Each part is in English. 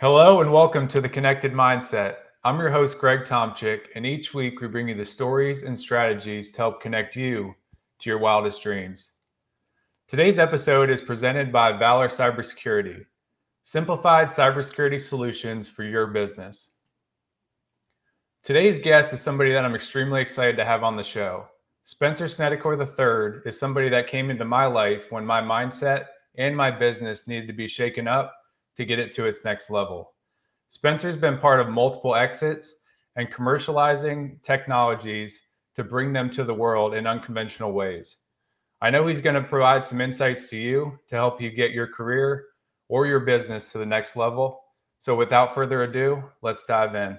Hello and welcome to the Connected Mindset. I'm your host, Greg Tomchick, and each week we bring you the stories and strategies to help connect you to your wildest dreams. Today's episode is presented by Valor Cybersecurity, simplified cybersecurity solutions for your business. Today's guest is somebody that I'm extremely excited to have on the show. Spencer Snedecor III is somebody that came into my life when my mindset and my business needed to be shaken up to get it to its next level. Spencer's been part of multiple exits and commercializing technologies to bring them to the world in unconventional ways. I know he's going to provide some insights to you to help you get your career or your business to the next level. So, without further ado, let's dive in.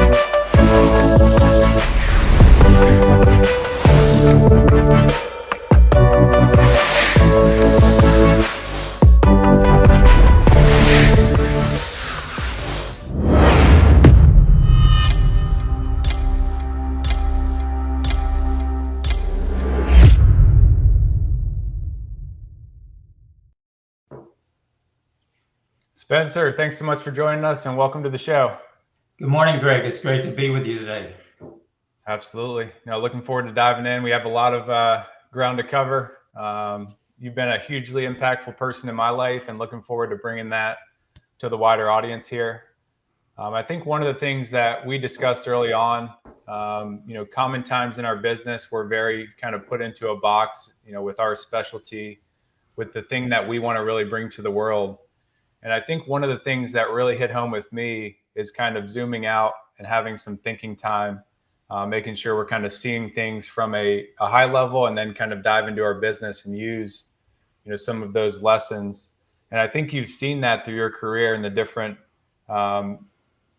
Spencer, thanks so much for joining us and welcome to the show. Good morning, Greg. It's great to be with you today. Absolutely. Now, looking forward to diving in. We have a lot of uh, ground to cover. Um, you've been a hugely impactful person in my life and looking forward to bringing that to the wider audience here. Um, I think one of the things that we discussed early on, um, you know, common times in our business, we're very kind of put into a box, you know, with our specialty, with the thing that we want to really bring to the world. And I think one of the things that really hit home with me is kind of zooming out and having some thinking time, uh, making sure we're kind of seeing things from a, a high level and then kind of dive into our business and use, you know, some of those lessons. And I think you've seen that through your career and the different um,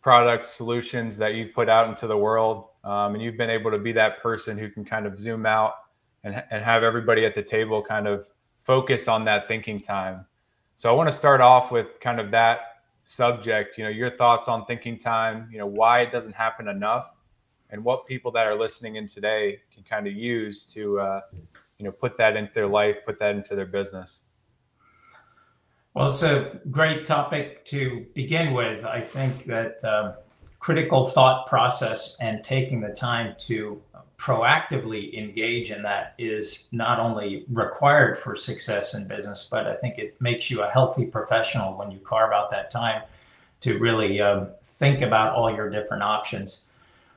product solutions that you've put out into the world. Um, and you've been able to be that person who can kind of zoom out and, and have everybody at the table kind of focus on that thinking time so I want to start off with kind of that subject, you know, your thoughts on thinking time, you know, why it doesn't happen enough and what people that are listening in today can kind of use to, uh, you know, put that into their life, put that into their business. Well, it's a great topic to begin with. I think that uh, critical thought process and taking the time to proactively engage in that is not only required for success in business, but I think it makes you a healthy professional when you carve out that time to really um, think about all your different options.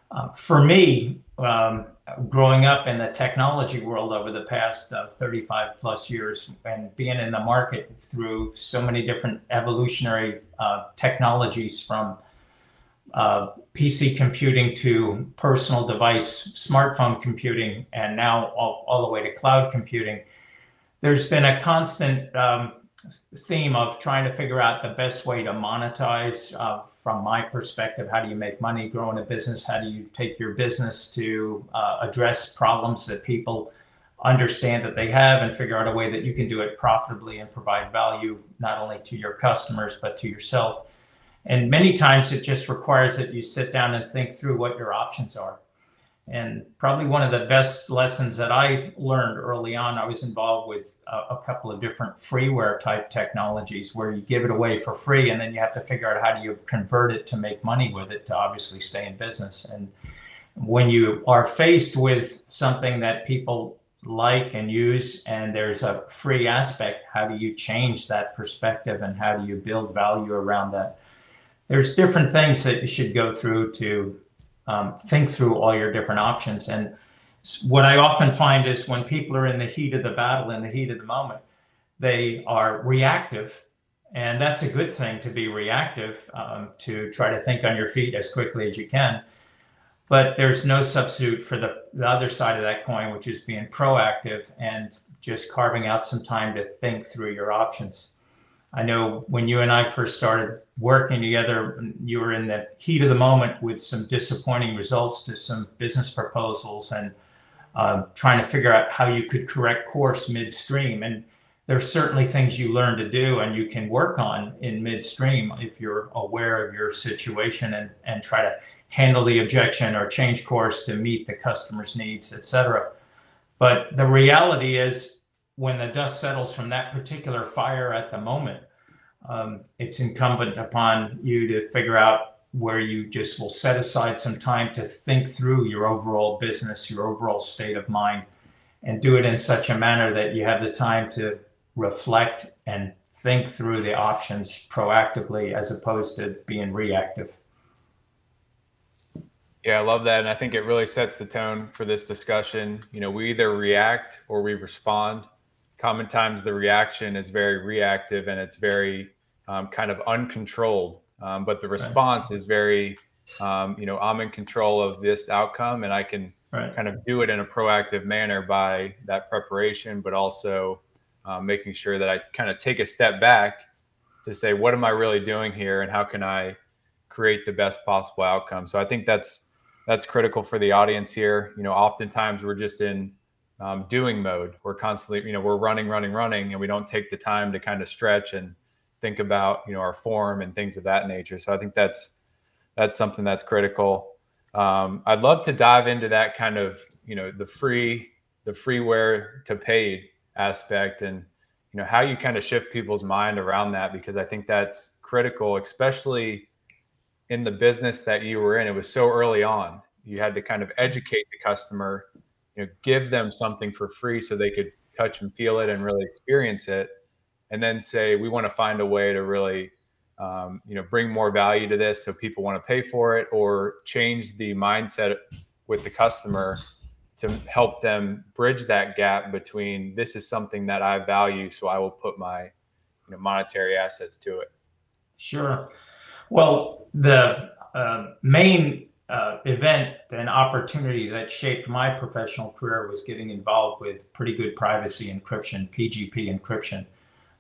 Uh, for me, um, growing up in the technology world over the past uh, 35 plus years and being in the market through so many different evolutionary uh, technologies from uh, PC computing to personal device, smartphone computing, and now all, all the way to cloud computing, there's been a constant um, theme of trying to figure out the best way to monetize. Uh, from my perspective, how do you make money growing a business? How do you take your business to uh, address problems that people understand that they have and figure out a way that you can do it profitably and provide value not only to your customers but to yourself? And many times it just requires that you sit down and think through what your options are. And probably one of the best lessons that I learned early on, I was involved with a, a, couple of different freeware type technologies where you give it away for free and then you have to figure out how do you convert it to make money with it to obviously stay in business. And when you are faced with something that people like and use and there's a free aspect, how do you change that perspective and how do you build value around that? There's different things that you should go through to um, think through all your different options. And what I often find is when people are in the heat of the battle, in the heat of the moment, they are reactive. And that's a good thing to be reactive, um, to try to think on your feet as quickly as you can. But there's no substitute for the, the other side of that coin, which is being proactive and just carving out some time to think through your options. I know when you and I first started working together, you were in the heat of the moment with some disappointing results to some business proposals and uh, trying to figure out how you could correct course midstream. And there's certainly things you learn to do and you can work on in midstream if you're aware of your situation and, and try to handle the objection or change course to meet the customer's needs, etc. But the reality is when the dust settles from that particular fire at the moment, um, it's incumbent upon you to figure out where you just will set aside some time to think through your overall business, your overall state of mind, and do it in such a manner that you have the time to reflect and think through the options proactively as opposed to being reactive. Yeah, I love that. And I think it really sets the tone for this discussion. You know, we either react or we respond common times the reaction is very reactive and it's very um, kind of uncontrolled. Um, but the response right. is very, um, you know, I'm in control of this outcome and I can right. kind of do it in a proactive manner by that preparation, but also um, making sure that I kind of take a step back to say, what am I really doing here and how can I create the best possible outcome? So I think that's that's critical for the audience here. You know, oftentimes we're just in um, doing mode. We're constantly, you know, we're running, running, running, and we don't take the time to kind of stretch and think about, you know, our form and things of that nature. So I think that's that's something that's critical. Um, I'd love to dive into that kind of, you know, the free, the freeware to paid aspect, and you know how you kind of shift people's mind around that because I think that's critical, especially in the business that you were in. It was so early on. You had to kind of educate the customer you know give them something for free so they could touch and feel it and really experience it and then say we want to find a way to really um, you know bring more value to this so people want to pay for it or change the mindset with the customer to help them bridge that gap between this is something that i value so i will put my you know monetary assets to it. Sure. Well the uh, main uh, event and opportunity that shaped my professional career was getting involved with pretty good privacy encryption, PGP encryption,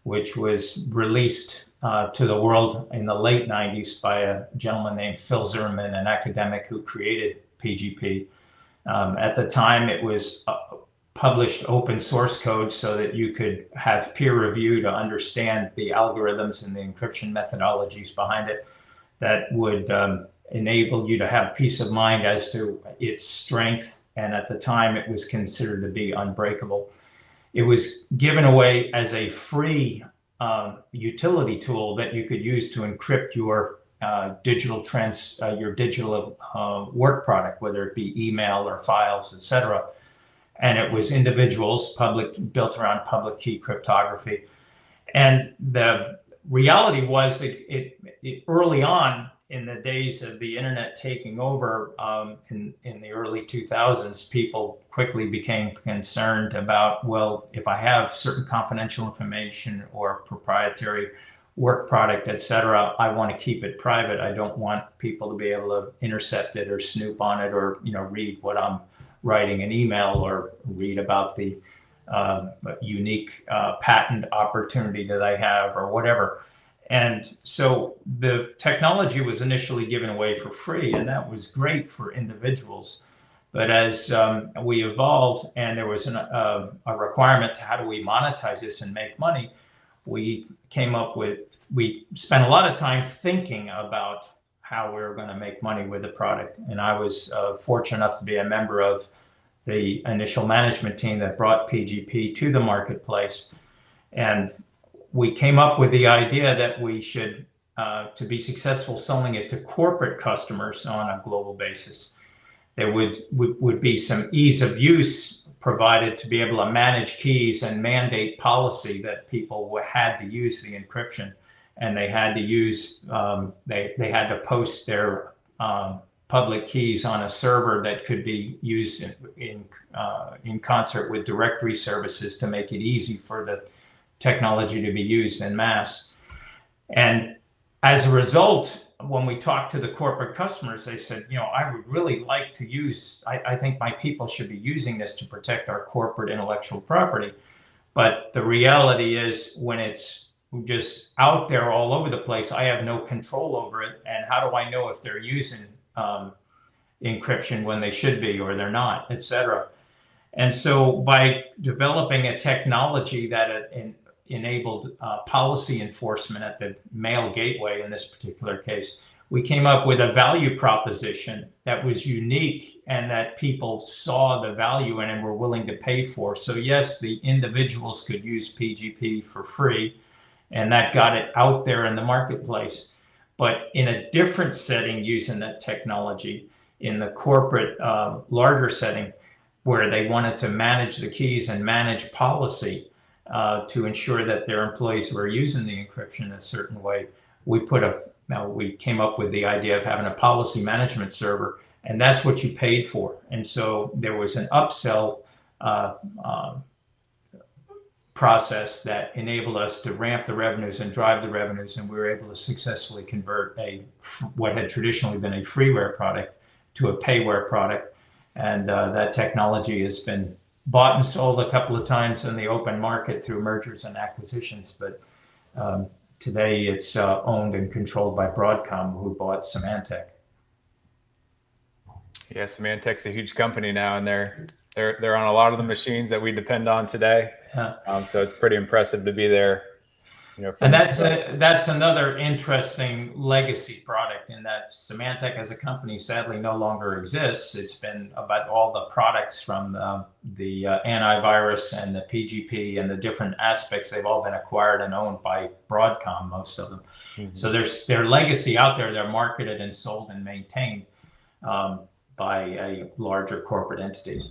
which was released uh, to the world in the late 90s by a gentleman named Phil Zimmermann, an academic who created PGP. Um, at the time, it was uh, published open source code so that you could have peer review to understand the algorithms and the encryption methodologies behind it that would um, enable you to have peace of mind as to its strength. And at the time, it was considered to be unbreakable. It was given away as a free uh, utility tool that you could use to encrypt your uh, digital trans, uh, your digital uh, work product, whether it be email or files, etc. And it was individuals, public, built around public key cryptography. And the reality was that it, it early on in the days of the internet taking over um, in, in the early 2000s, people quickly became concerned about, well, if I have certain confidential information or proprietary work product, et cetera, I want to keep it private. I don't want people to be able to intercept it or snoop on it or, you know, read what I'm writing an email or read about the uh, unique uh, patent opportunity that I have or whatever. And so the technology was initially given away for free, and that was great for individuals. But as um, we evolved and there was an, uh, a requirement to how do we monetize this and make money, we came up with, we spent a lot of time thinking about how we were going to make money with the product. And I was uh, fortunate enough to be a member of the initial management team that brought PGP to the marketplace. And we came up with the idea that we should, uh, to be successful selling it to corporate customers on a global basis, there would, would, would be some ease of use provided to be able to manage keys and mandate policy that people had to use the encryption. And they had to use um, they, they had to post their um, public keys on a server that could be used in in, uh, in concert with directory services to make it easy for the technology to be used in mass. And as a result, when we talked to the corporate customers, they said, you know, I would really like to use, I, I, think my people should be using this to protect our corporate intellectual property. But the reality is, when it's just out there all over the place. I have no control over it. And how do I know if they're using um, encryption when they should be or they're not, et cetera? And so by developing a technology that in, enabled uh, policy enforcement at the mail gateway in this particular case, we came up with a value proposition that was unique and that people saw the value in and were willing to pay for. So, yes, the individuals could use PGP for free, and that got it out there in the marketplace. But in a different setting, using that technology in the corporate, uh, larger setting, where they wanted to manage the keys and manage policy uh, to ensure that their employees were using the encryption a certain way, we put a now we came up with the idea of having a policy management server, and that's what you paid for. And so there was an upsell uh, uh, process that enabled us to ramp the revenues and drive the revenues, and we were able to successfully convert a what had traditionally been a freeware product to a payware product. And uh, that technology has been bought and sold a couple of times in the open market through mergers and acquisitions, but um, Today, it's uh, owned and controlled by Broadcom, who bought Symantec. Yeah, Symantec's a huge company now, and they're they're they're on a lot of the machines that we depend on today. Yeah. Um, so it's pretty impressive to be there you know, and that's a, that's another interesting legacy product in that Symantec as a company sadly no longer exists. It's been about all the products from uh, the uh, antivirus and the PGP and the different aspects. They've all been acquired and owned by Broadcom, most of them. Mm-hmm. So there's their legacy out there. They're marketed and sold and maintained um, by a larger corporate entity.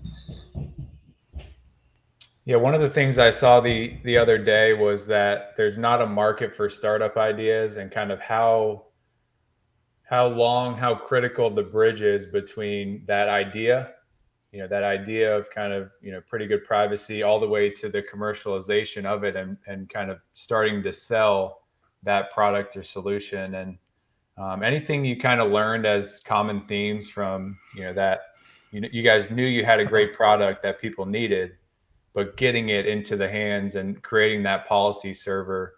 Yeah, one of the things I saw the the other day was that there's not a market for startup ideas and kind of how how long, how critical the bridge is between that idea, you know, that idea of kind of, you know, pretty good privacy all the way to the commercialization of it and and kind of starting to sell that product or solution. And um, anything you kind of learned as common themes from, you know, that you you guys knew you had a great product that people needed but getting it into the hands and creating that policy server.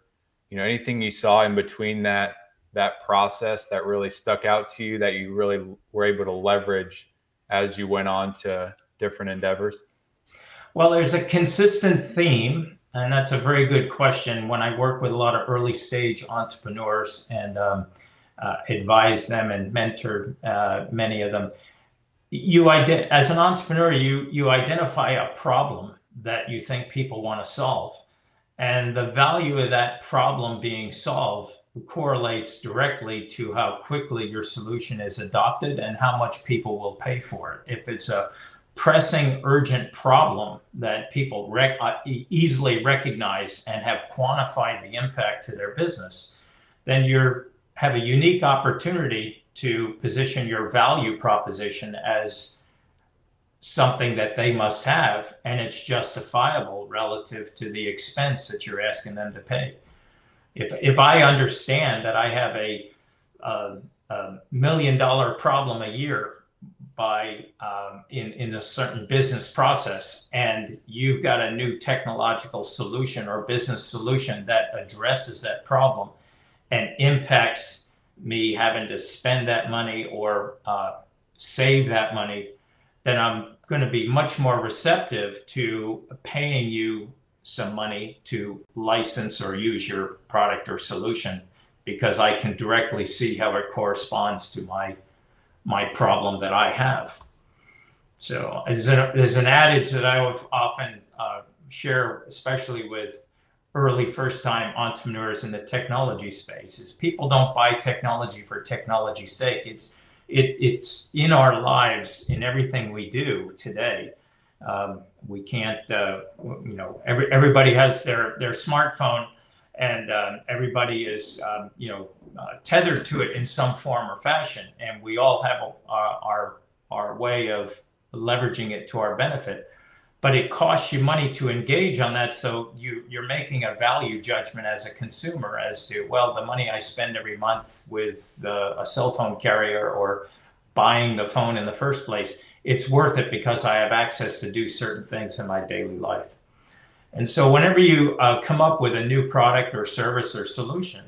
You know anything you saw in between that that process that really stuck out to you that you really were able to leverage as you went on to different endeavors? Well there's a consistent theme and that's a very good question. When i work with a lot of early stage entrepreneurs and um, uh, advise them and mentor uh, many of them you ident- as an entrepreneur you you identify a problem that you think people want to solve. And the value of that problem being solved correlates directly to how quickly your solution is adopted and how much people will pay for it. If it's a pressing, urgent problem that people rec- uh, easily recognize and have quantified the impact to their business, then you have a unique opportunity to position your value proposition as something that they must have and it's justifiable relative to the expense that you're asking them to pay. If, if I understand that I have a, a, a million dollar problem a year by um, in, in a certain business process and you've got a new technological solution or business solution that addresses that problem and impacts me having to spend that money or uh, save that money then I'm going to be much more receptive to paying you some money to license or use your product or solution because I can directly see how it corresponds to my my problem that I have. So there's an, there's an adage that I often uh, share, especially with early first time entrepreneurs in the technology space, is people don't buy technology for technology's sake. It's it, it's in our lives in everything we do today. Um, we can't, uh, you know, every, everybody has their, their smartphone and um, everybody is, um, you know, uh, tethered to it in some form or fashion. And we all have a, our, our way of leveraging it to our benefit but it costs you money to engage on that. So you, you're making a value judgment as a consumer as to, well, the money I spend every month with a cell phone carrier or buying the phone in the first place, it's worth it because I have access to do certain things in my daily life. And so, whenever you uh, come up with a new product or service or solution,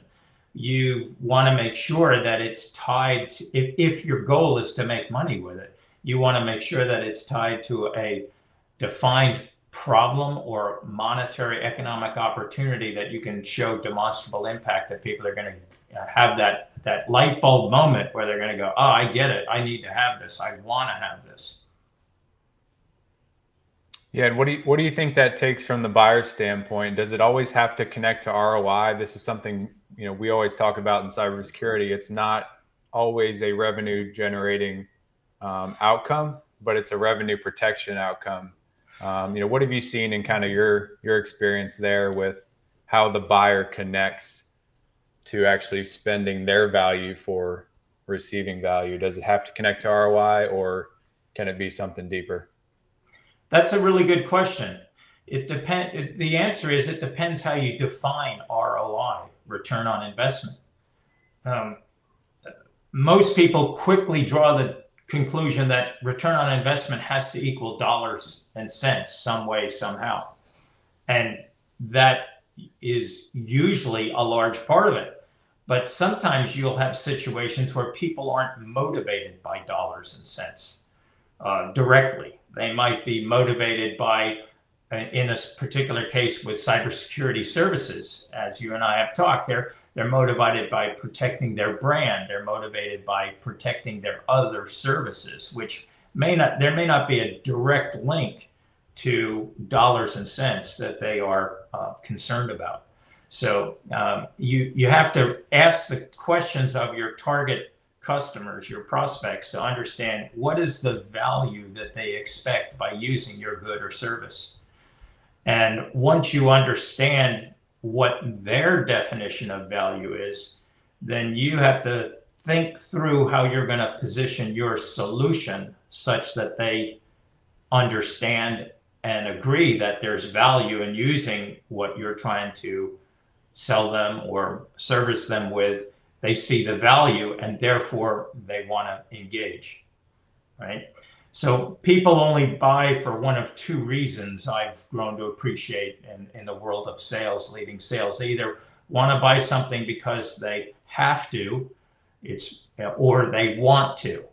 you want to make sure that it's tied to, if, if your goal is to make money with it, you want to make sure that it's tied to a defined problem or monetary economic opportunity that you can show demonstrable impact that people are going to uh, have that that light bulb moment where they're going to go oh i get it. I need to have this. I want to have this. Yeah and what do you what do you think that takes from the buyer standpoint? Does it always have to connect to roi this is something you know we always talk about in cybersecurity. It's not always a revenue generating um, outcome but it's a revenue protection outcome um, you know, what have you seen in kind of your your experience there with how the buyer connects to actually spending their value for receiving value? Does it have to connect to ROI, or can it be something deeper? That's a really good question. It depend. The answer is it depends how you define ROI, return on investment. Um, most people quickly draw the conclusion that return on investment has to equal dollars and cents some way somehow. And that is usually a large part of it. But sometimes you'll have situations where people aren't motivated by dollars and cents uh, directly. They might be motivated by in a particular case with cybersecurity services as you and i have talked there they're motivated by protecting their brand. They're motivated by protecting their other services, which may not, there may not be a direct link to dollars and cents that they are uh, concerned about. So um, you, you have to ask the questions of your target customers, your prospects, to understand what is the value that they expect by using your good or service. And once you understand what their definition of value is, then you have to think through how you're going to position your solution such that they understand and agree that there's value in using what you're trying to sell them or service them with. They see the value and therefore they want to engage, right? So people only buy for one of two reasons I've grown to appreciate in, in the world of sales, leading sales. They either want to buy something because they have to, it's or they want to.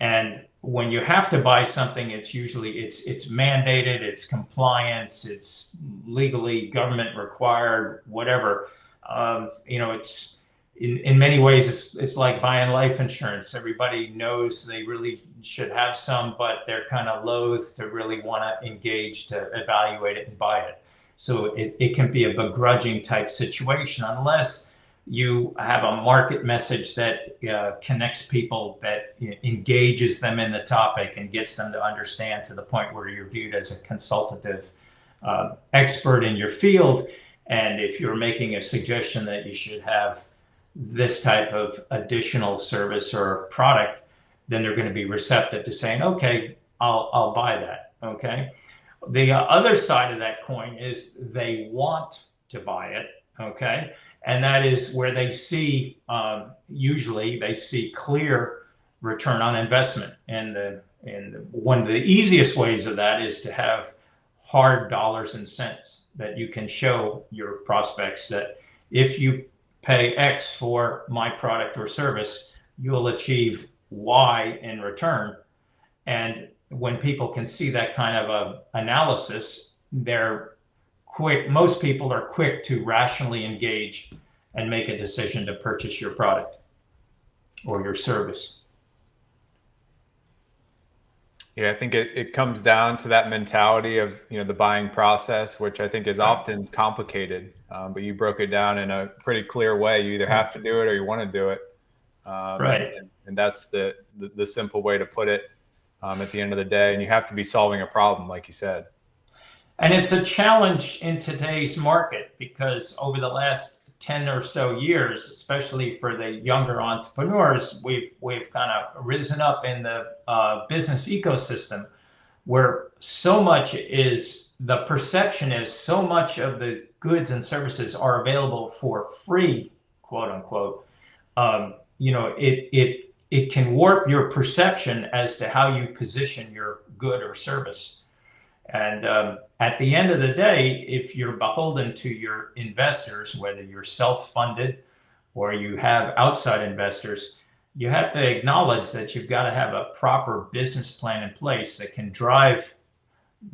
And when you have to buy something, it's usually it's it's mandated, it's compliance, it's legally government required, whatever. Um, you know, it's in, in many ways, it's, it's like buying life insurance. Everybody knows they really should have some, but they're kind of loath to really want to engage to evaluate it and buy it. So it, it can be a begrudging type situation unless you have a market message that uh, connects people, that engages them in the topic and gets them to understand to the point where you're viewed as a consultative uh, expert in your field. And if you're making a suggestion that you should have this type of additional service or product, then they're going to be receptive to saying, okay, I'll, I'll buy that. Okay. The uh, other side of that coin is they want to buy it. Okay. And that is where they see, um, usually they see clear return on investment. And the, and one of the easiest ways of that is to have hard dollars and cents that you can show your prospects that if you pay X for my product or service, you'll achieve Y in return. And when people can see that kind of a analysis, they're quick. Most people are quick to rationally engage and make a decision to purchase your product or your service. Yeah, I think it, it comes down to that mentality of you know the buying process, which I think is often complicated. Um, but you broke it down in a pretty clear way. You either have to do it or you want to do it. Um, right. And, and that's the, the, the simple way to put it. Um, at the end of the day, and you have to be solving a problem, like you said. And it's a challenge in today's market because over the last 10 or so years, especially for the younger entrepreneurs, we've, we've kind of risen up in the uh, business ecosystem where so much is the perception is so much of the goods and services are available for free, quote unquote. Um, you know, it, it, it can warp your perception as to how you position your good or service. And um, at the end of the day, if you're beholden to your investors, whether you're self funded or you have outside investors, you have to acknowledge that you've got to have a proper business plan in place that can drive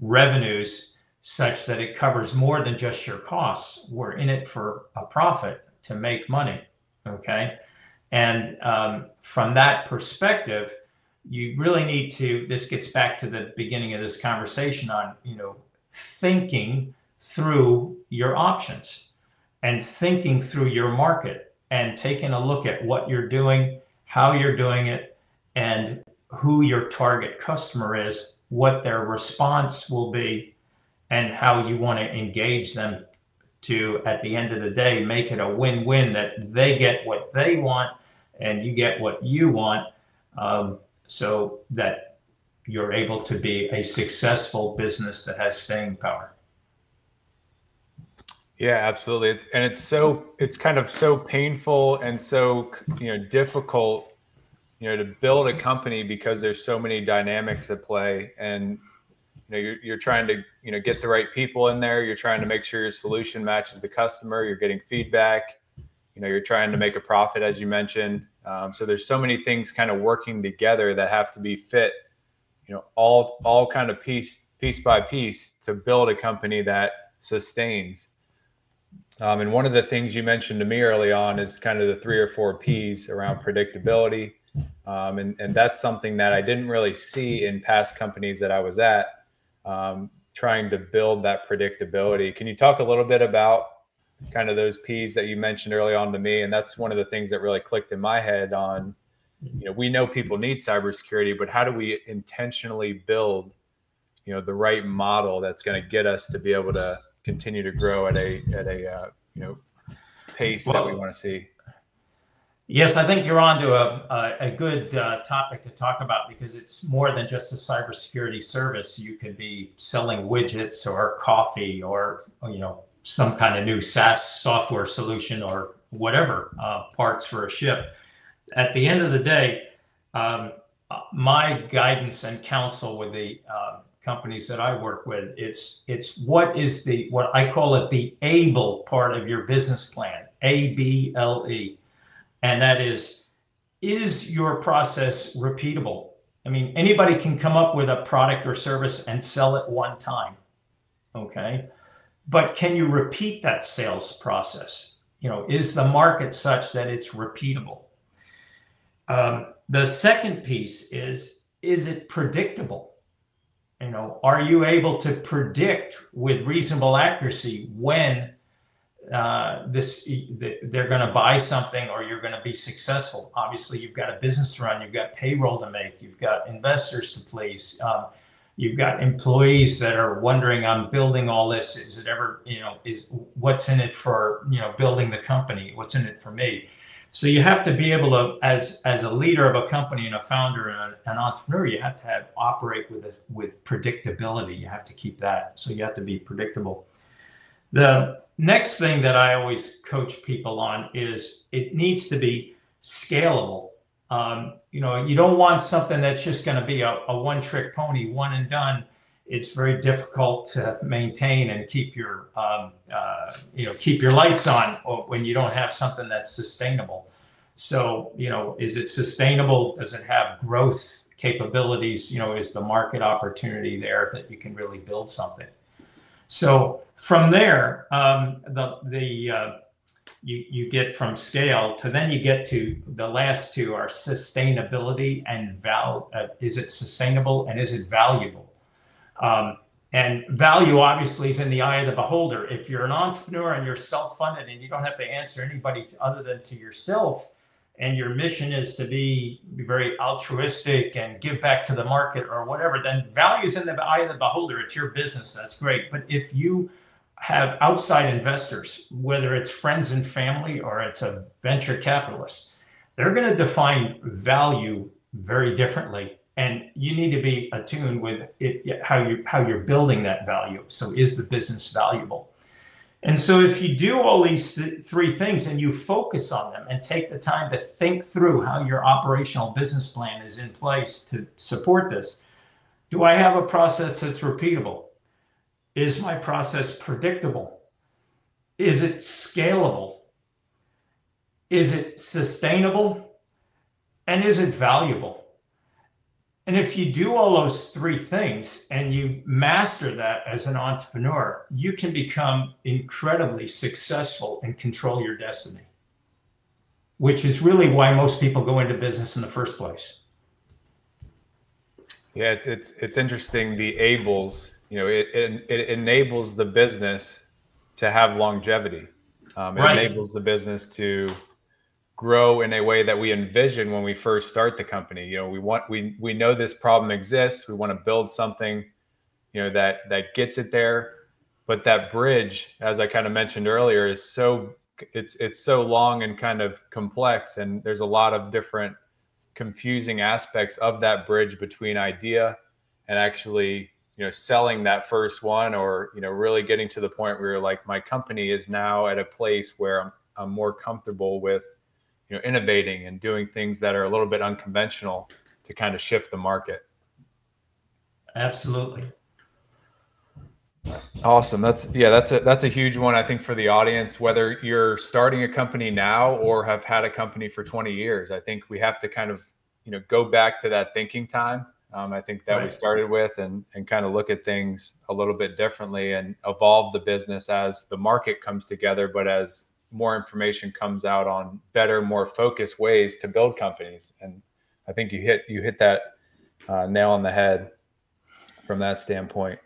revenues such that it covers more than just your costs. We're in it for a profit to make money. Okay. And um, from that perspective, you really need to, this gets back to the beginning of this conversation on, you know, thinking through your options and thinking through your market and taking a look at what you're doing, how you're doing it, and who your target customer is, what their response will be, and how you want to engage them to, at the end of the day, make it a win win that they get what they want and you get what you want. Um, so that you're able to be a successful business that has staying power. Yeah, absolutely. It's, and it's so it's kind of so painful and so you know difficult, you know, to build a company because there's so many dynamics at play, and you know you're you're trying to you know get the right people in there. You're trying to make sure your solution matches the customer. You're getting feedback. You know, you're trying to make a profit, as you mentioned. Um, so there's so many things kind of working together that have to be fit. You know, all all kind of piece piece by piece to build a company that sustains. Um, and one of the things you mentioned to me early on is kind of the three or four P's around predictability. Um, and, and that's something that I didn't really see in past companies that I was at, um, trying to build that predictability. Can you talk a little bit about kind of those P's that you mentioned early on to me? And that's one of the things that really clicked in my head on, you know, we know people need cybersecurity, but how do we intentionally build, you know, the right model that's going to get us to be able to continue to grow at a at a uh, you know pace well, that we want to see. Yes, I think you're on to a, a, a good uh, topic to talk about because it's more than just a cybersecurity service. You could be selling widgets or coffee or you know some kind of new SaaS software solution or whatever uh, parts for a ship. At the end of the day, um, my guidance and counsel with the uh, companies that I work with. It's it's what is the what I call it the able part of your business plan, A B L E, and that is is your process repeatable? I mean, anybody can come up with a product or service and sell it one time, okay? But can you repeat that sales process? You know, is the market such that it's repeatable? Um, the second piece is is it predictable? you know are you able to predict with reasonable accuracy when uh, this they're going to buy something or you're going to be successful obviously you've got a business to run you've got payroll to make you've got investors to please um, you've got employees that are wondering i'm building all this is it ever you know is what's in it for you know building the company what's in it for me so you have to be able to, as as a leader of a company and a founder and a, an entrepreneur, you have to have operate with a, with predictability. You have to keep that. So you have to be predictable. The next thing that I always coach people on is it needs to be scalable. Um, you know, you don't want something that's just going to be a, a one trick pony, one and done. It's very difficult to maintain and keep your um, uh, you know keep your lights on when you don't have something that's sustainable. So you know is it sustainable? Does it have growth capabilities? You know is the market opportunity there that you can really build something? So from there um, the the uh, you, you get from scale to then you get to the last two are sustainability and val uh, is it sustainable and is it valuable um, and value obviously is in the eye of the beholder. If you're an entrepreneur and you're self-funded and you don't have to answer anybody to, other than to yourself, and your mission is to be, be very altruistic and give back to the market or whatever, then value is in the eye of the beholder. It's your business. That's great. But if you have outside investors, whether it's friends and family or it's a venture capitalist, they're going to define value very differently and you need to be attuned with it, how you how you're building that value. So is the business valuable? And so if you do all these th- three things and you focus on them and take the time to think through how your operational business plan is in place to support this, do I have a process that's repeatable? Is my process predictable? Is it scalable? Is it sustainable? And is it valuable? And if you do all those three things and you master that as an entrepreneur, you can become incredibly successful and control your destiny, which is really why most people go into business in the first place. Yeah, it's it's, it's interesting. The ables, you know, it, it, it enables the business to have longevity. Um, it right. enables the business to grow in a way that we envision when we first start the company. You know, we want we we know this problem exists. We want to build something, you know, that that gets it there. But that bridge, as I kind of mentioned earlier, is so it's it's so long and kind of complex, and there's a lot of different confusing aspects of that bridge between idea and actually you know selling that first one or you know really getting to the point where like my company is now at a place where I'm, I'm more comfortable with you know innovating and doing things that are a little bit unconventional to kind of shift the market. Absolutely. Awesome. That's yeah that's a that's a huge one i think for the audience. Whether you're starting a company now or have had a company for 20 years i think we have to kind of you know go back to that thinking time um, i think that right. we started with and and kind of look at things a little bit differently and evolve the business as the market comes together but as more information comes out on better, more focused ways to build companies. And I think you hit you hit that uh, nail on the head from that standpoint.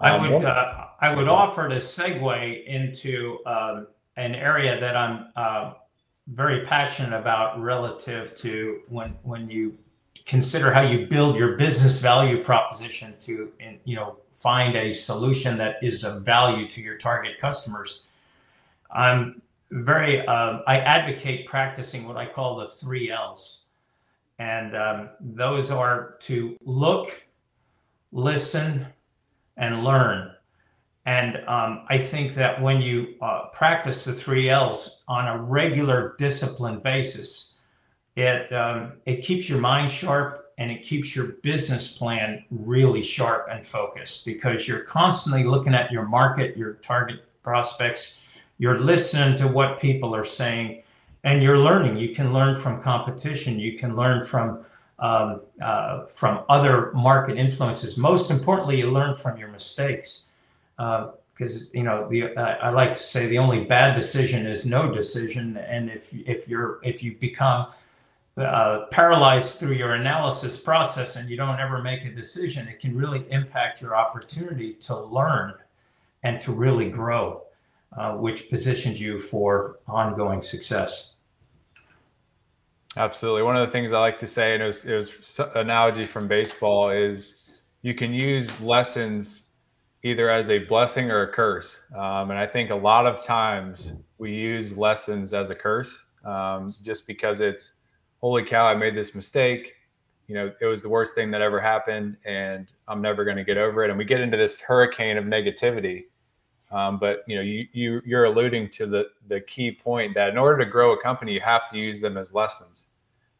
Um, I would uh, I would offer to segue into um, an area that I'm uh, very passionate about relative to when when you consider how you build your business value proposition to you know find a solution that is of value to your target customers. I'm very, um, I advocate practicing what I call the three L's. And um, those are to look, listen, and learn. And um, I think that when you uh, practice the three L's on a regular disciplined basis, it, um, it keeps your mind sharp and it keeps your business plan really sharp and focused because you're constantly looking at your market, your target prospects, you're listening to what people are saying and you're learning. You can learn from competition. You can learn from um, uh, from other market influences. Most importantly you learn from your mistakes because uh, you know the uh, i like to say the only bad decision is no decision. And if if you're if you become uh, paralyzed through your analysis process and you don't ever make a decision, it can really impact your opportunity to learn and to really grow uh, which positions you for ongoing success. Absolutely. One of the things I like to say, and it was, it was analogy from baseball, is you can use lessons either as a blessing or a curse. Um, and I think a lot of times we use lessons as a curse um, just because it's, holy cow, I made this mistake. You know, it was the worst thing that ever happened, and I'm never going to get over it. And we get into this hurricane of negativity um, but you know, you, you you're alluding to the the key point that in order to grow a company, you have to use them as lessons.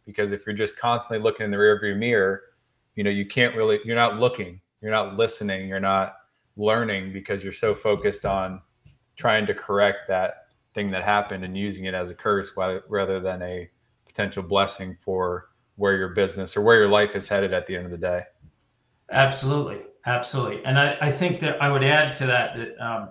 Because if you're just constantly looking in the rearview mirror, you know, you can't really you're not looking, you're not listening, you're not learning because you're so focused on trying to correct that thing that happened and using it as a curse rather than a potential blessing for where your business or where your life is headed at the end of the day. Absolutely, absolutely, and I, I think that I would add to that that um,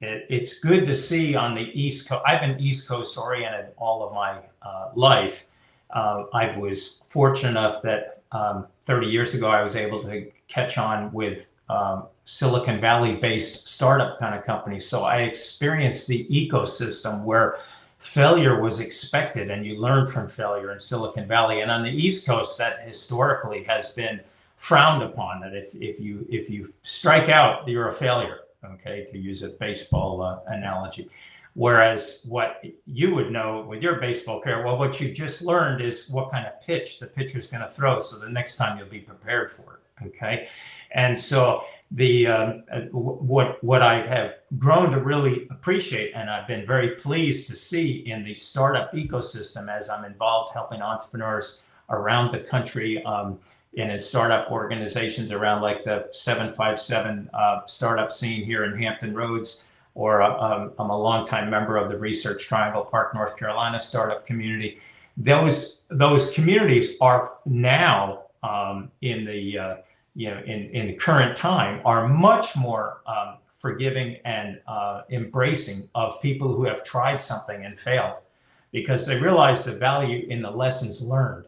it, it's good to see on the East Coast. I've been East Coast oriented all of my uh, life. Uh, I was fortunate enough that um, 30 years ago I was able to catch on with um, Silicon Valley based startup kind of companies. So I experienced the ecosystem where failure was expected and you learn from failure in Silicon Valley. And on the East Coast, that historically has been frowned upon that if, if you if you strike out, you're a failure okay, to use a baseball uh, analogy. Whereas what you would know with your baseball career, well, what you just learned is what kind of pitch the pitcher's going to throw. So the next time you'll be prepared for it. Okay. And so the um, uh, what what I have grown to really appreciate, and I've been very pleased to see in the startup ecosystem as I'm involved helping entrepreneurs around the country um, and in startup organizations around like the 757 uh, startup scene here in Hampton Roads, or uh, um, I'm a longtime member of the Research Triangle Park, North Carolina startup community. Those those communities are now um, in the uh, you know in in the current time are much more um, forgiving and uh, embracing of people who have tried something and failed because they realize the value in the lessons learned.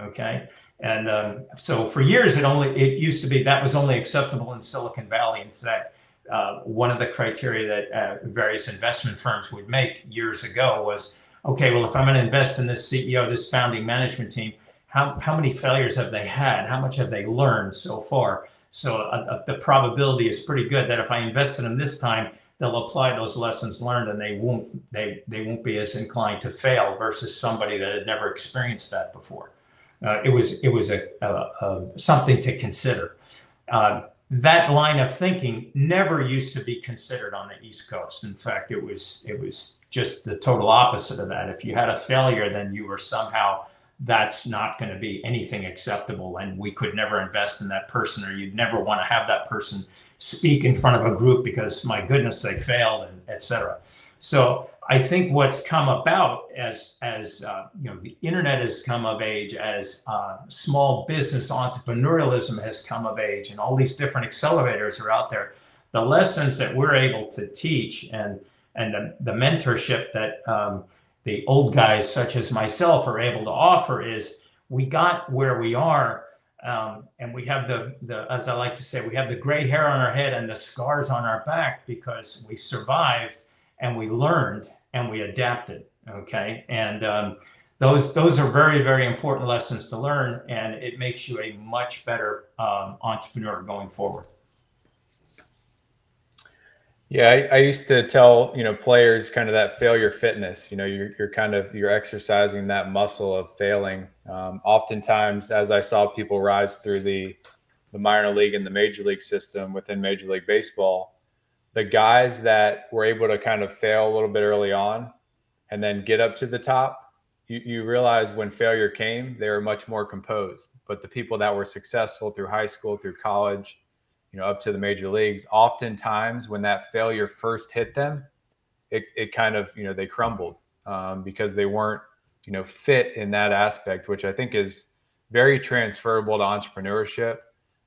Okay. And um, so for years, it only it used to be that was only acceptable in Silicon Valley. In fact, uh, one of the criteria that uh, various investment firms would make years ago was, okay, well, if I'm going to invest in this CEO, this founding management team, how how many failures have they had? How much have they learned so far? So uh, uh the probability is pretty good that if I invest in them this time, they'll apply those lessons learned and they won't they they won't be as inclined to fail versus somebody that had never experienced that before uh, it was it was a, a, a something to consider. Uh, that line of thinking never used to be considered on the East Coast. In fact, it was it was just the total opposite of that. If you had a failure, then you were somehow that's not going to be anything acceptable, and we could never invest in that person, or you'd never want to have that person speak in front of a group because my goodness they failed, and etc. So I think what's come about as as uh, you know the internet has come of age, as uh, small business entrepreneurialism has come of age, and all these different accelerators are out there. The lessons that we're able to teach and and the, the mentorship that um, the old guys such as myself are able to offer is we got where we are um, and we have the, the as i like to say we have the gray hair on our head and the scars on our back because we survived and we learned and we adapted. Okay, and um, those those are very very important lessons to learn, and it makes you a much better um, entrepreneur going forward. Yeah, I, I, used to tell you know players kind of that failure fitness. You know, you're you're kind of you're exercising that muscle of failing. Um, oftentimes, as I saw people rise through the the minor league and the major league system within Major League Baseball, the guys that were able to kind of fail a little bit early on and then get up to the top, you, you realize when failure came, they were much more composed. But the people that were successful through high school, through college, you know, up to the major leagues, oftentimes when that failure first hit them, it, it kind of, you know, they crumbled um, because they weren't, you know, fit in that aspect, which I think is very transferable to entrepreneurship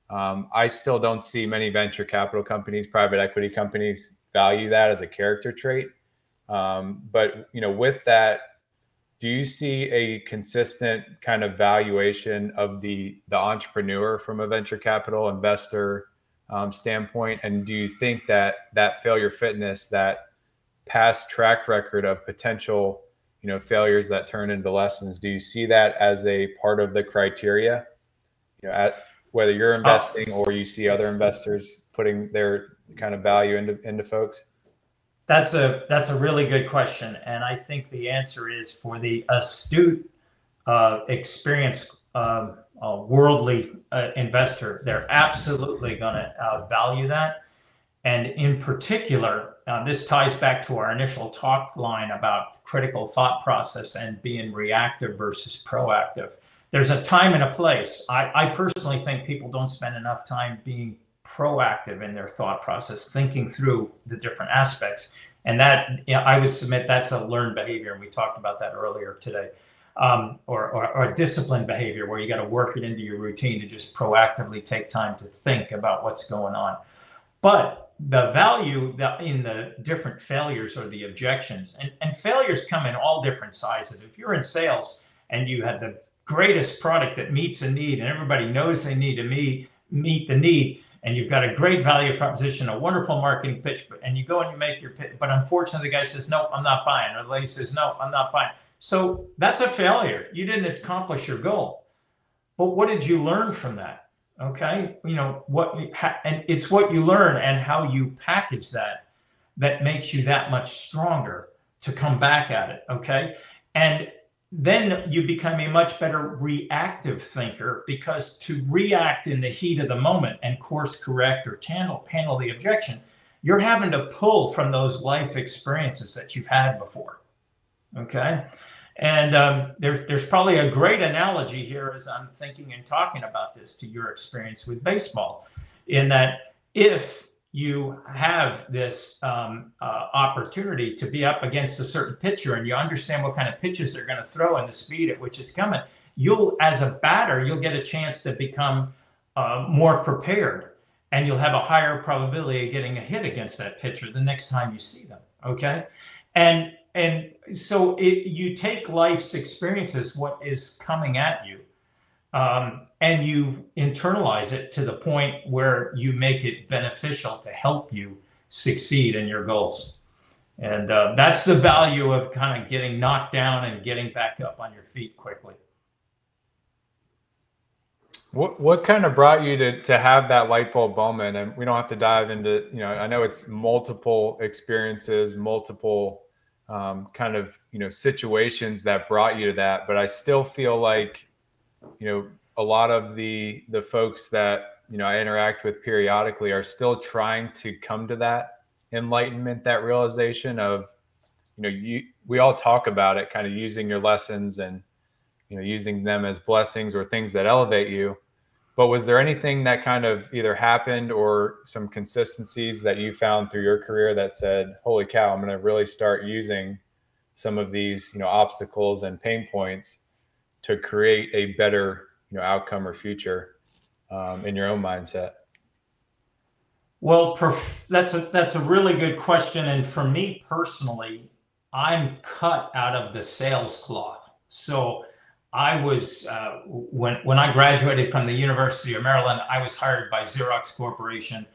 um, I still don't see many venture capital companies, private equity companies value that as a character trait. Um, but you know, with that, do you see a consistent kind of valuation of the the entrepreneur from a venture capital investor um, standpoint? And do you think that that failure fitness, that past track record of potential, you know, failures that turn into lessons, do you see that as a part of the criteria? You know, at whether you're oh. investing or you see other investors putting their kind of value into into folks? That's a that's a really good question, and I think the answer is for the astute, uh, experienced, um, uh, worldly uh, investor. They're absolutely going to uh, value that, and in particular, uh, this ties back to our initial talk line about critical thought process and being reactive versus proactive there's a time and a place. I, I personally think people don't spend enough time being proactive in their thought process, thinking through the different aspects. And that you know, I would submit that's a learned behavior. And we talked about that earlier today. Um, or, or, or disciplined behavior where you got to work it into your routine to just proactively take time to think about what's going on. But the value that in the different failures or the objections, and, and failures come in all different sizes. If you're in sales and you had the greatest product that meets a need and everybody knows they need to meet meet the need and you've got a great value proposition a wonderful marketing pitch and you go and you make your pitch but unfortunately the guy says nope i'm not buying or the lady says no i'm not buying so that's a failure you didn't accomplish your goal but what did you learn from that okay you know what and it's what you learn and how you package that that makes you that much stronger to come back at it okay and then you become a much better reactive thinker because to react in the heat of the moment and course correct or handle, handle the objection, you're having to pull from those life experiences that you've had before. Okay. And um, there, there's probably a great analogy here as I'm thinking and talking about this to your experience with baseball, in that if you have this um, uh, opportunity to be up against a certain pitcher and you understand what kind of pitches they're going to throw and the speed at which it's coming, you'll, as a batter, you'll get a chance to become uh, more prepared and you'll have a higher probability of getting a hit against that pitcher the next time you see them. Okay. And and so it, you take life's experiences, what is coming at you, um, and you internalize it to the point where you make it beneficial to help you succeed in your goals. And uh, that's the value of kind of getting knocked down and getting back up on your feet quickly. What what kind of brought you to to have that light bulb moment? And we don't have to dive into, you know, I know it's multiple experiences, multiple um, kind of you know situations that brought you to that. But i still feel like you know a lot of the the folks that you know i interact with periodically are still trying to come to that enlightenment that realization of you know you we all talk about it kind of using your lessons and you know using them as blessings or things that elevate you but was there anything that kind of either happened or some consistencies that you found through your career that said, "Holy cow, I'm going to really start using some of these, you know, obstacles and pain points to create a better, you know, outcome or future um, in your own mindset?" Well, perf- that's a that's a really good question, and for me personally, I'm cut out of the sales cloth, so I was uh, when when I graduated from the University of Maryland, I was hired by Xerox Corporation,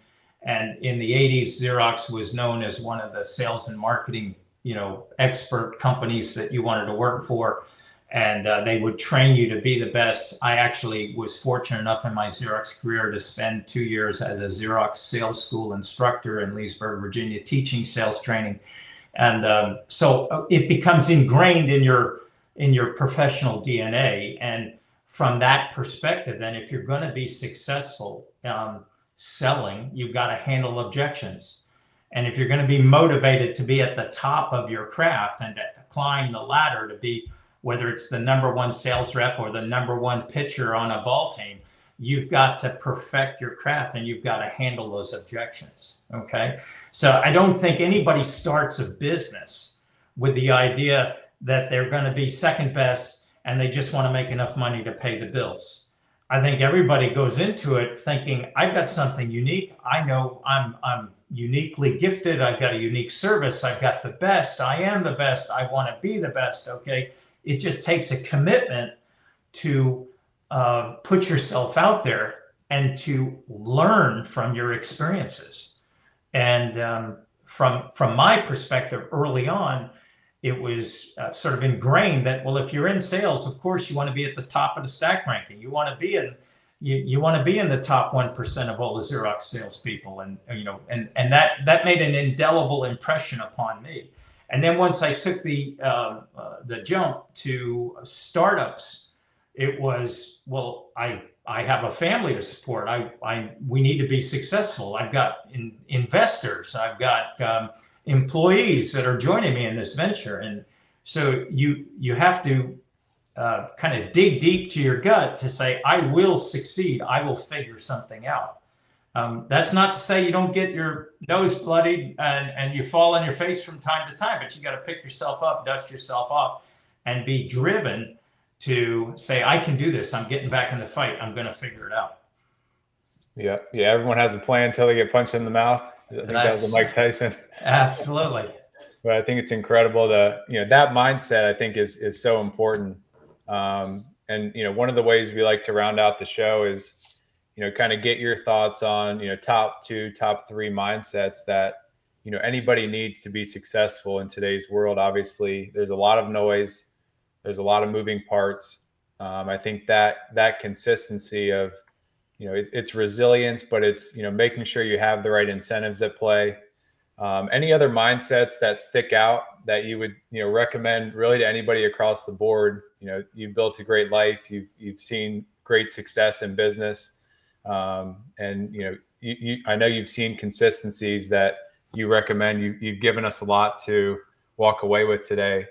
and in the '80s, Xerox was known as one of the sales and marketing, you know, expert companies that you wanted to work for, and uh, they would train you to be the best. I actually was fortunate enough in my Xerox career to spend two years as a Xerox sales school instructor in Leesburg, Virginia, teaching sales training, and um, so uh, it becomes ingrained in your in your professional DNA. And from that perspective, then if you're going to be successful um, selling, you've got to handle objections. And if you're going to be motivated to be at the top of your craft and to climb the ladder to be, whether it's the number one sales rep or the number one pitcher on a ball team, you've got to perfect your craft and you've got to handle those objections. Okay. So I don't think anybody starts a business with the idea that they're going to be second best and they just want to make enough money to pay the bills. I think everybody goes into it thinking, I've got something unique. I know I'm I'm uniquely gifted. I've got a unique service. I've got the best. I am the best. I want to be the best. Okay. It just takes a commitment to uh, put yourself out there and to learn from your experiences. And um, from from my perspective, early on, it was uh, sort of ingrained that well if you're in sales of course you want to be at the top of the stack ranking. You want to be in you, you want to be in the top 1% of all the xerox salespeople and you know and and that that made an indelible impression upon me. And then once i took the uh, uh, the jump to startups it was well i i have a family to support. I i we need to be successful. I've got in, investors. I've got um, employees that are joining me in this venture. And so you you have to uh, kind of dig deep to your gut to say i will succeed. I will figure something out. Um, that's not to say you don't get your nose bloodied and, and you fall on your face from time to time but you got to pick yourself up dust yourself off and be driven to say i can do this. I'm getting back in the fight. I'm going to figure it out. Yeah yeah everyone has a plan until they get punched in the mouth I think that was Mike Tyson. Absolutely. but I think it's incredible to you know that mindset. I think is is so important. Um, and you know, one of the ways we like to round out the show is you know kind of get your thoughts on you know top two, top three mindsets that you know anybody needs to be successful in today's world. Obviously, there's a lot of noise. There's a lot of moving parts. Um, I think that that consistency of you know, it's, it's resilience, but it's, you know, making sure you have the right incentives at play. Um, any other mindsets that stick out that you would, you know, recommend really to anybody across the board? You know, you've built a great life. You've, you've seen great success in business. Um, and, you know, you, you, I know you've seen consistencies that you recommend. You, you've given us a lot to walk away with today.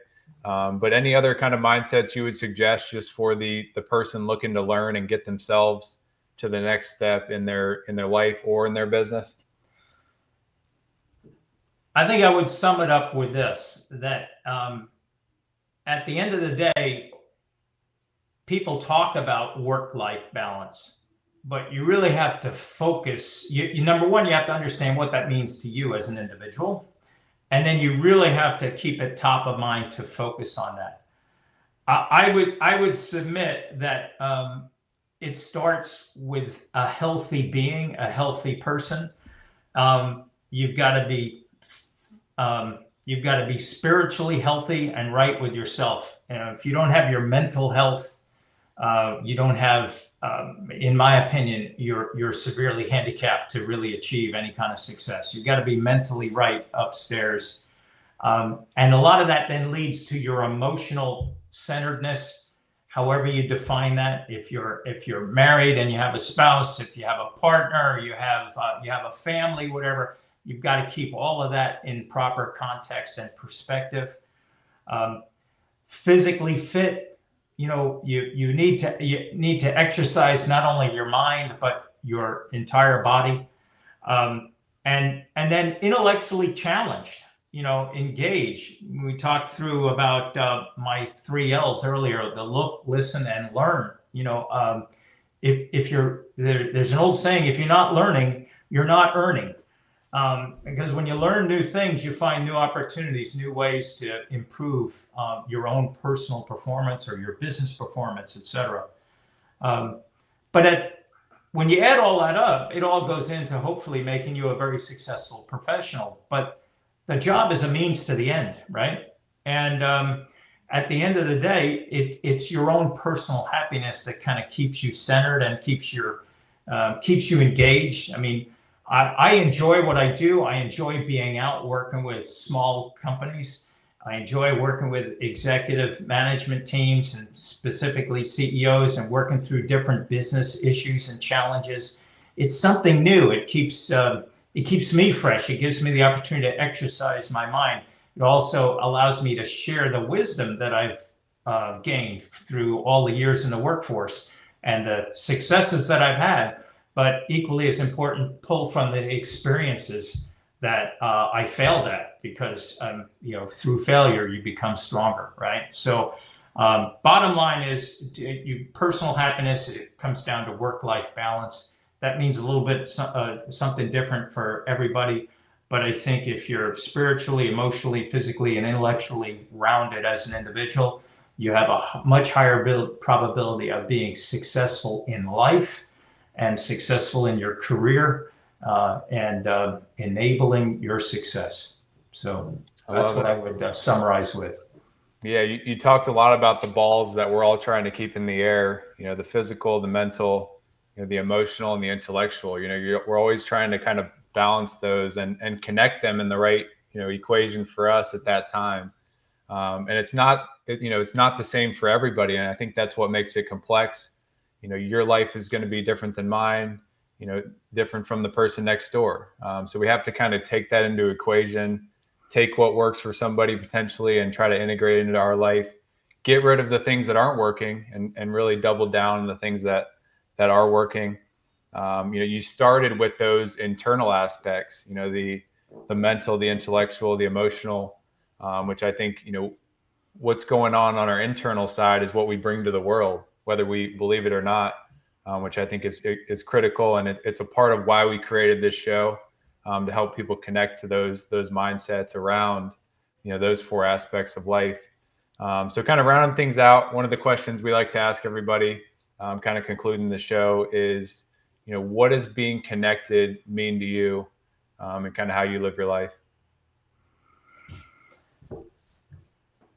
Um, but any other kind of mindsets you would suggest just for the the person looking to learn and get themselves to the next step in their in their life or in their business? I think I would sum it up with this: that um, at the end of the day, people talk about work-life balance, but you really have to focus. You, you number one, you have to understand what that means to you as an individual and then you really have to keep it top of mind to focus on that. I, I would I would submit that um, it starts with a healthy being, a healthy person. Um, you've got to be um, you've got to be spiritually healthy and right with yourself. You know, if you don't have your mental health, uh, you don't have, um, in my opinion, you're you're severely handicapped to really achieve any kind of success. You've got to be mentally right upstairs, um, and a lot of that then leads to your emotional centeredness, however you define that. If you're if you're married and you have a spouse, if you have a partner, you have uh, you have a family, whatever, you've got to keep all of that in proper context and perspective. Um, physically fit you know you you need to you need to exercise not only your mind but your entire body um, and and then intellectually challenged you know engage we talked through about uh, my three l's earlier the look listen and learn you know um, if if you're there, there's an old saying if you're not learning you're not earning um, because when you learn new things, you find new opportunities, new ways to improve uh, your own personal performance or your business performance, etc. Um, but at, when you add all that up, it all goes into hopefully making you a very successful professional. But the job is a means to the end, right? And um, at the end of the day, it, it's your own personal happiness that kind of keeps you centered and keeps your uh, keeps you engaged. I mean, I, I enjoy what I do. I enjoy being out working with small companies. I enjoy working with executive management teams and specifically CEOs and working through different business issues and challenges. It's something new. It keeps uh, it keeps me fresh. It gives me the opportunity to exercise my mind. It also allows me to share the wisdom that I've uh, gained through all the years in the workforce and the successes that I've had but equally as important, pull from the experiences that uh, I failed at because um, you know through failure you become stronger, right? So, um, bottom line is, you personal happiness. It comes down to work-life balance. That means a little bit uh, something different for everybody. But I think if you're spiritually, emotionally, physically, and intellectually rounded as an individual, you have a much higher probability of being successful in life and successful in your career uh, and uh, enabling your success. So that's what I would uh, summarize with. Yeah, you, you talked a lot about the balls that we're all trying to keep in the air. You know, the physical, the mental, know, the emotional, and the intellectual. You know, we're always trying to kind of balance those and and connect them in the right you know equation for us at that time. Um, and it's not you know it's not the same for everybody, and I think that's what makes it complex you know your life is going to be different than mine you know different from the person next door um, so we have to kind of take that into equation take what works for somebody potentially and try to integrate it into our life get rid of the things that aren't working and, and really double down on the things that that are working um, you know you started with those internal aspects you know the the mental the intellectual the emotional um, which i think you know what's going on on our internal side is what we bring to the world whether we believe it or not, um, which I think is is critical, and it, it's a part of why we created this show um, to help people connect to those those mindsets around you know those four aspects of life. Um, so, kind of rounding things out, one of the questions we like to ask everybody, um, kind of concluding the show, is you know what does being connected mean to you, um, and kind of how you live your life.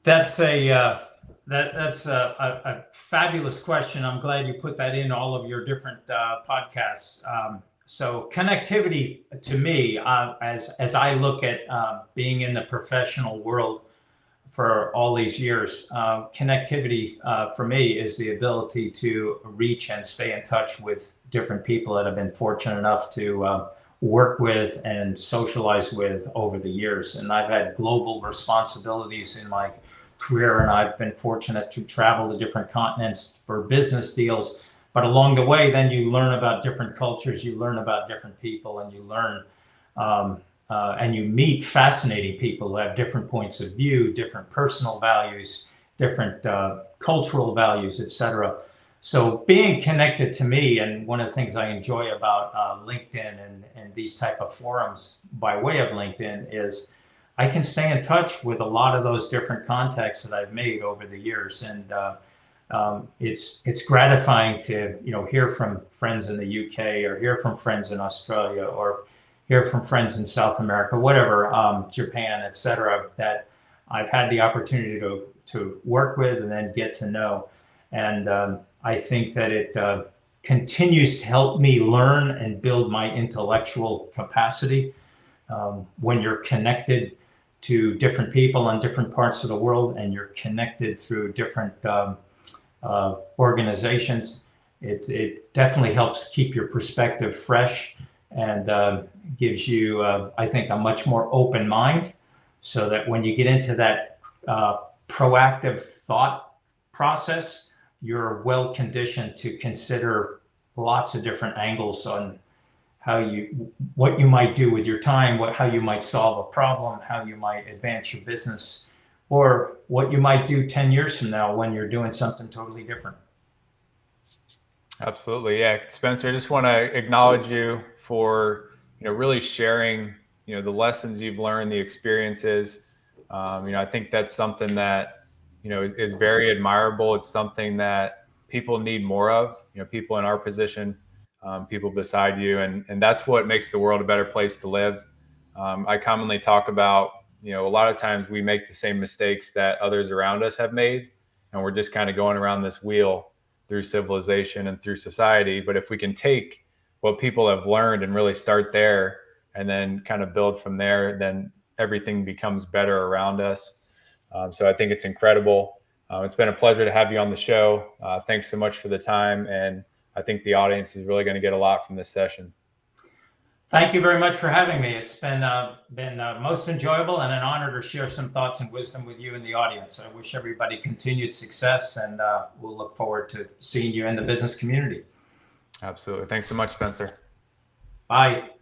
That's a uh that that's a, a, a, fabulous question. I'm glad you put that in all of your different uh, podcasts. Um, so connectivity to me, uh, as as I look at uh, being in the professional world for all these years, uh, connectivity uh, for me is the ability to reach and stay in touch with different people that I've been fortunate enough to uh, work with and socialize with over the years. And I've had global responsibilities in my career, and I've been fortunate to travel to different continents for business deals. But along the way, then you learn about different cultures, you learn about different people, and you learn um, uh, and you meet fascinating people who have different points of view, different personal values, different uh, cultural values, etc. So being connected to me, and one of the things I enjoy about uh, LinkedIn and, and these type of forums by way of LinkedIn is I can stay in touch with a lot of those different contacts that I've made over the years, and uh, um, it's it's gratifying to you know hear from friends in the UK or hear from friends in Australia or hear from friends in South America, whatever, um, Japan, etc. That I've had the opportunity to to work with and then get to know, and um, I think that it uh, continues to help me learn and build my intellectual capacity. Um, when you're connected to different people in different parts of the world and you're connected through different um, uh, organizations, it, it definitely helps keep your perspective fresh and uh, gives you, uh, I think, a much more open mind so that when you get into that uh, proactive thought process, you're well conditioned to consider lots of different angles on how you what you might do with your time what how you might solve a problem how you might advance your business or what you might do 10 years from now when you're doing something totally different. Absolutely yeah. Spencer i just want to acknowledge you for you know really sharing you know the lessons you've learned the experiences. Um, you know i think that's something that you know is, is very admirable. It's something that people need more of. You know people in our position um, people beside you and and that's what makes the world a better place to live. Um, i commonly talk about you know a lot of times we make the same mistakes that others around us have made and we're just kind of going around this wheel through civilization and through society. But if we can take what people have learned and really start there and then kind of build from there, then everything becomes better around us. Um, so I think it's incredible. Uh, it's been a pleasure to have you on the show. Uh, thanks so much for the time. And I think the audience is really going to get a lot from this session. Thank you very much for having me. It's been uh, been uh, most enjoyable and an honor to share some thoughts and wisdom with you in the audience. I wish everybody continued success, and uh, we'll look forward to seeing you in the business community. Absolutely. Thanks so much, Spencer. Bye.